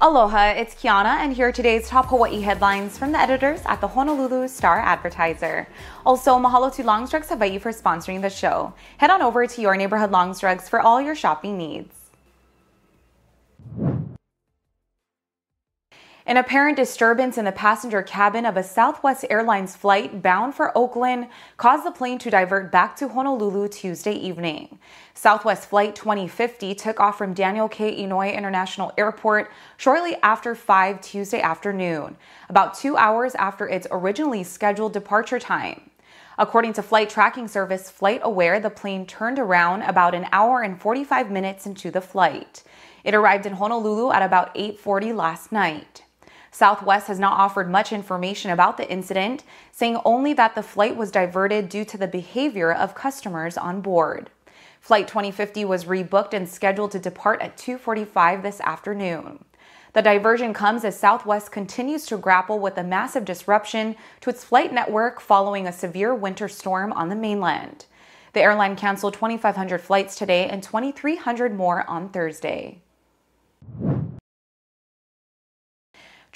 Aloha, it's Kiana, and here are today's top Hawaii headlines from the editors at the Honolulu Star Advertiser. Also, mahalo to Longs Drugs Hawaii for sponsoring the show. Head on over to your neighborhood Longs Drugs for all your shopping needs. An apparent disturbance in the passenger cabin of a Southwest Airlines flight bound for Oakland caused the plane to divert back to Honolulu Tuesday evening. Southwest Flight 2050 took off from Daniel K. Inouye International Airport shortly after 5 Tuesday afternoon, about two hours after its originally scheduled departure time. According to flight tracking service FlightAware, the plane turned around about an hour and 45 minutes into the flight. It arrived in Honolulu at about 8:40 last night. Southwest has not offered much information about the incident, saying only that the flight was diverted due to the behavior of customers on board. Flight 2050 was rebooked and scheduled to depart at 2:45 this afternoon. The diversion comes as Southwest continues to grapple with a massive disruption to its flight network following a severe winter storm on the mainland. The airline canceled 2,500 flights today and 2,300 more on Thursday.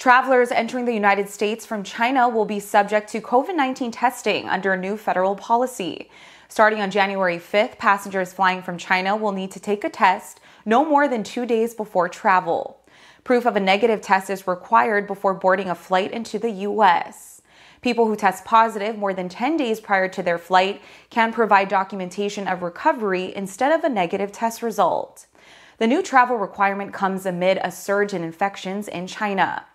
Travelers entering the United States from China will be subject to COVID 19 testing under a new federal policy. Starting on January 5th, passengers flying from China will need to take a test no more than two days before travel. Proof of a negative test is required before boarding a flight into the U.S. People who test positive more than 10 days prior to their flight can provide documentation of recovery instead of a negative test result. The new travel requirement comes amid a surge in infections in China.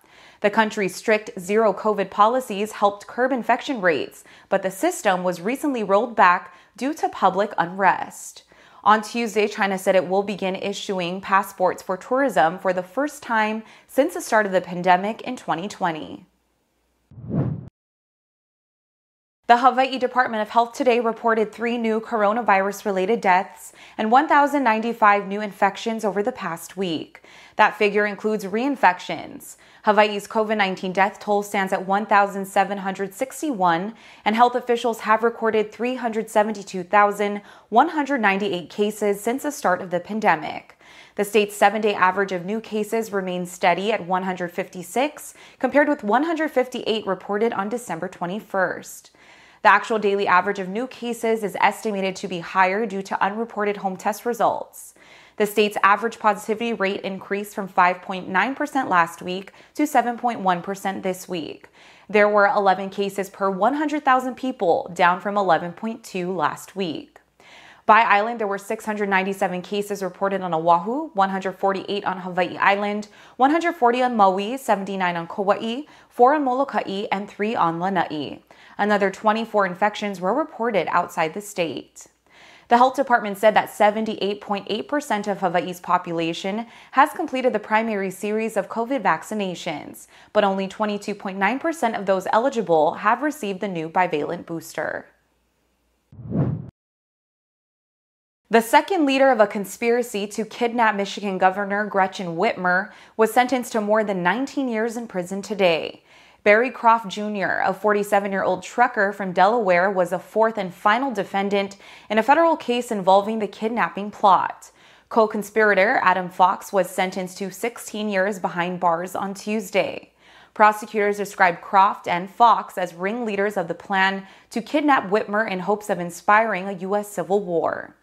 The country's strict zero COVID policies helped curb infection rates, but the system was recently rolled back due to public unrest. On Tuesday, China said it will begin issuing passports for tourism for the first time since the start of the pandemic in 2020. The Hawaii Department of Health today reported three new coronavirus related deaths and 1,095 new infections over the past week. That figure includes reinfections. Hawaii's COVID 19 death toll stands at 1,761, and health officials have recorded 372,198 cases since the start of the pandemic. The state's seven day average of new cases remains steady at 156, compared with 158 reported on December 21st. The actual daily average of new cases is estimated to be higher due to unreported home test results. The state's average positivity rate increased from 5.9% last week to 7.1% this week. There were 11 cases per 100,000 people, down from 11.2 last week. By island, there were 697 cases reported on Oahu, 148 on Hawaii Island, 140 on Maui, 79 on Kauai, 4 on Molokai, and 3 on Lanai. Another 24 infections were reported outside the state. The health department said that 78.8% of Hawaii's population has completed the primary series of COVID vaccinations, but only 22.9% of those eligible have received the new bivalent booster. The second leader of a conspiracy to kidnap Michigan Governor Gretchen Whitmer was sentenced to more than 19 years in prison today. Barry Croft Jr., a 47 year old trucker from Delaware, was a fourth and final defendant in a federal case involving the kidnapping plot. Co conspirator Adam Fox was sentenced to 16 years behind bars on Tuesday. Prosecutors described Croft and Fox as ringleaders of the plan to kidnap Whitmer in hopes of inspiring a U.S. civil war.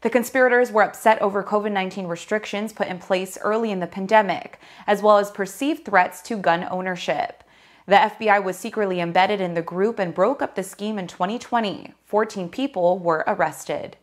The conspirators were upset over COVID 19 restrictions put in place early in the pandemic, as well as perceived threats to gun ownership. The FBI was secretly embedded in the group and broke up the scheme in 2020. 14 people were arrested.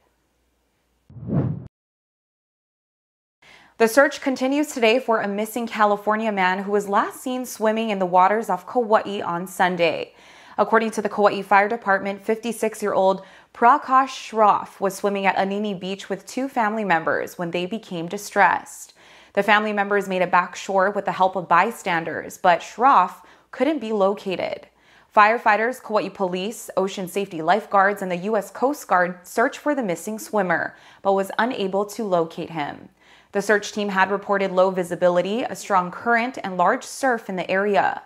The search continues today for a missing California man who was last seen swimming in the waters off Kauai on Sunday. According to the Kauai Fire Department, 56 year old Prakash Shroff was swimming at Anini Beach with two family members when they became distressed. The family members made it back shore with the help of bystanders, but Shroff couldn't be located. Firefighters, Kauai police, ocean safety lifeguards, and the U.S. Coast Guard searched for the missing swimmer, but was unable to locate him. The search team had reported low visibility, a strong current, and large surf in the area.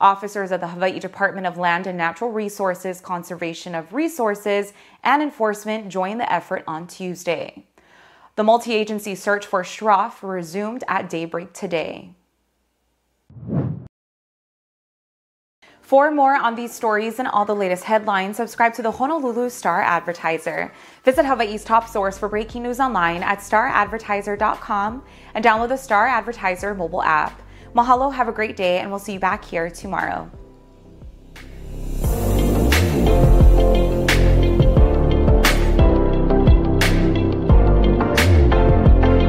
Officers of the Hawaii Department of Land and Natural Resources Conservation of Resources and Enforcement joined the effort on Tuesday. The multi agency search for Shroff resumed at daybreak today. For more on these stories and all the latest headlines, subscribe to the Honolulu Star Advertiser. Visit Hawaii's top source for breaking news online at staradvertiser.com and download the Star Advertiser mobile app. Mahalo, have a great day, and we'll see you back here tomorrow.